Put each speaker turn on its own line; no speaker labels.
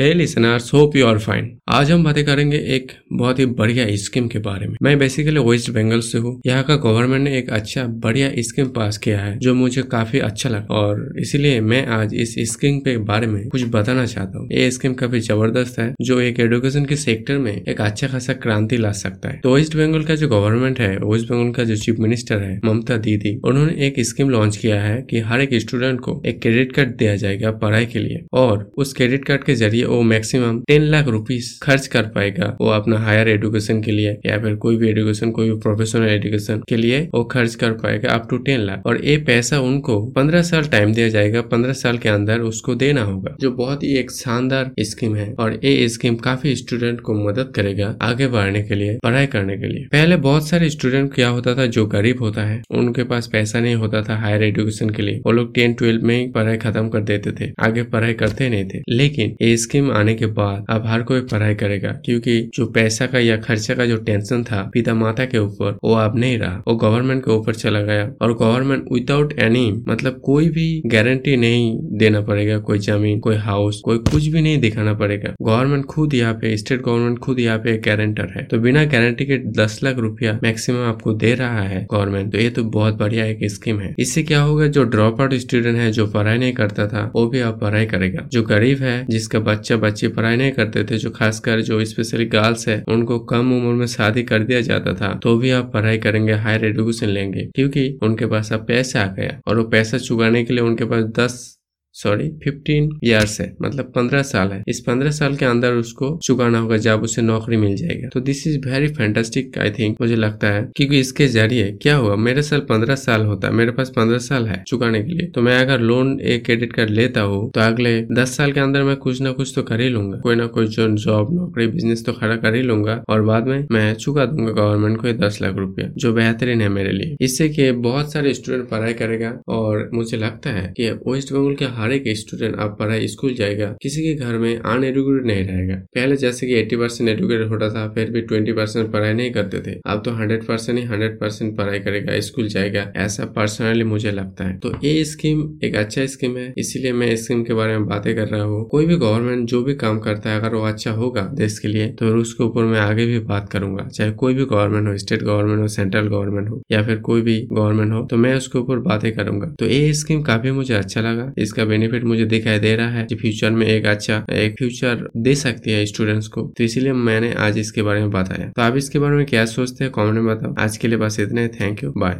Hey listeners hope you are fine आज हम बातें करेंगे एक बहुत ही बढ़िया स्कीम के बारे में। मैं बेसिकली वेस्ट बंगाल से हूँ। यहाँ का गवर्नमेंट ने एक अच्छा बढ़िया स्कीम पास किया है, जो मुझे काफ़ी अच्छा लगा। और इसीलिए मैं आज इस स्कीम के बारे में कुछ बताना चाहता हूँ। ये स्कीम काफ़ी ज़बरदस्त है, जो एक एडुकेशन के सेक्टर में एक अच्छा खासा क्रांति ला सकता है। तो वेस्ट बंगाल का जो गवर्नमेंट है वेस्ट बंगाल का जो चीफ मिनिस्टर है, ममता दीदी, उन्होंने एक स्कीम लॉन्च किया है कि हर एक स्टूडेंट को एक क्रेडिट कार्ड दिया जाएगा पढ़ाई के लिए। और उस क्रेडिट कार्ड के ज़रिए वो मैक्सिमम टेन लाख रुपीज़ खर्च कर पाएगा वो अपना हायर एडुकेशन के लिए या फिर कोई भी एडुकेशन कोई भी प्रोफेशनल एजुकेशन के लिए वो खर्च कर पाएगा अप टू टेन लाख और ये पैसा उनको पंद्रह साल टाइम दिया जाएगा, पंद्रह साल के अंदर उसको देना होगा, जो बहुत ही एक शानदार स्कीम है। और ये स्कीम काफ़ी स्टूडेंट को मदद करेगा आगे बढ़ने के लिए, पढ़ाई करने के लिए। पहले बहुत सारे स्टूडेंट क्या होता था, जो गरीब होता है, उनके पास पैसा नहीं होता था हायर एजुकेशन के लिए। वो लोग टेन ट्वेल्व में ही पढ़ाई खत्म कर देते थे, आगे पढ़ाई करते नहीं थे। लेकिन ये स्कीम आने के बाद अब हर कोई पढ़ाई करेगा, क्योंकि जो पैसा का या खर्चा का जो टेंशन था पिता माता के ऊपर, वो अब नहीं रहा। वो गवर्नमेंट के ऊपर चला गया और गवर्नमेंट विदाउट एनी मतलब कोई भी गारंटी नहीं देना पड़ेगा। कोई ज़मीन, कोई हाउस कोई कुछ भी नहीं दिखाना पड़ेगा। गवर्नमेंट खुद यहाँ पे स्टेट गवर्नमेंट खुद यहाँ पे गारंटर है। तो बिना गारंटी के दस लाख रुपया मैक्सिमम आपको दे रहा है गवर्नमेंट तो ये तो बहुत बढ़िया एक स्कीम है। इससे क्या होगा, जो ड्रॉप आउट स्टूडेंट है, जो पढ़ाई नहीं करता था, वो भी अब पढ़ाई करेगा। जो गरीब है, जिसका बच्चा बच्ची पढ़ाई नहीं करते थे, जो खासकर जो स्पेशली गर्ल्स है, उनको कम उम्र में शादी कर दिया जाता था तो भी आप पढ़ाई करेंगे हायर एजुकेशन लेंगे, क्योंकि उनके पास अब पैसा आ गया और वो पैसा चुकाने के लिए उनके पास दस सॉरी फिफ्टीन ईयर्स है मतलब पंद्रह साल है। इस पंद्रह साल के अंदर उसको चुकाना होगा जब उसे नौकरी मिल जाएगा। तो this is very fantastic I think मुझे लगता है, क्योंकि इसके ज़रिए क्या हुआ, मेरे साल पंद्रह साल होता है, मेरे पास पंद्रह साल है चुकाने के लिए। तो मैं अगर लोन एक क्रेडिट कार्ड लेता हूँ तो अगले दस साल के अंदर मैं कुछ ना कुछ तो कर ही लूँगा। कोई ना कोई जो जॉब नौकरी बिज़नेस तो खड़ा कर ही लूँगा, और बाद में मैं चुका दूँगा गवर्नमेंट को दस लाख रुपया, जो बेहतरीन है मेरे लिए। इससे कि बहुत सारे स्टूडेंट पढ़ाई करेगा, और मुझे लगता है कि वेस्ट बंगाल के हर एक स्टूडेंट अब पढ़ाई स्कूल जाएगा। किसी के घर में अनएडुकेटेड नहीं रहेगा। पहले जैसे कि एट्टी परसेंट एडुकेटेड होता था, फिर भी ट्वेंटी परसेंट पढ़ाई नहीं करते थे। अब तो हंड्रेड परसेंट ही हंड्रेड परसेंट पढ़ाई करेगा स्कूल जाएगा। ऐसा पर्सनली मुझे लगता है। तो ये स्कीम एक अच्छा स्कीम है। इसीलिए मैं स्कीम के बारे में बातें कर रहा हूँ। कोई भी गवर्नमेंट जो भी काम करता है, अगर वो अच्छा होगा देश के लिए तो उसके ऊपर मैं आगे भी बात करूँगा। चाहे कोई भी गवर्नमेंट हो स्टेट गवर्नमेंट हो सेंट्रल गवर्नमेंट हो, या फिर कोई भी गवर्नमेंट हो तो मैं उसके ऊपर बातें करूँगा। तो ये स्कीम काफ़ी मुझे अच्छा लगा। इसका बेनिफिट मुझे दिखाई दे रहा है कि फ्यूचर में एक अच्छा एक फ्यूचर दे सकती है स्टूडेंट्स को। तो इसीलिए मैंने आज इसके बारे में बताया। तो आप इसके बारे में क्या सोचते हैं? कॉमेंट में बताओ। आज के लिए बस इतने थैंक यू बाय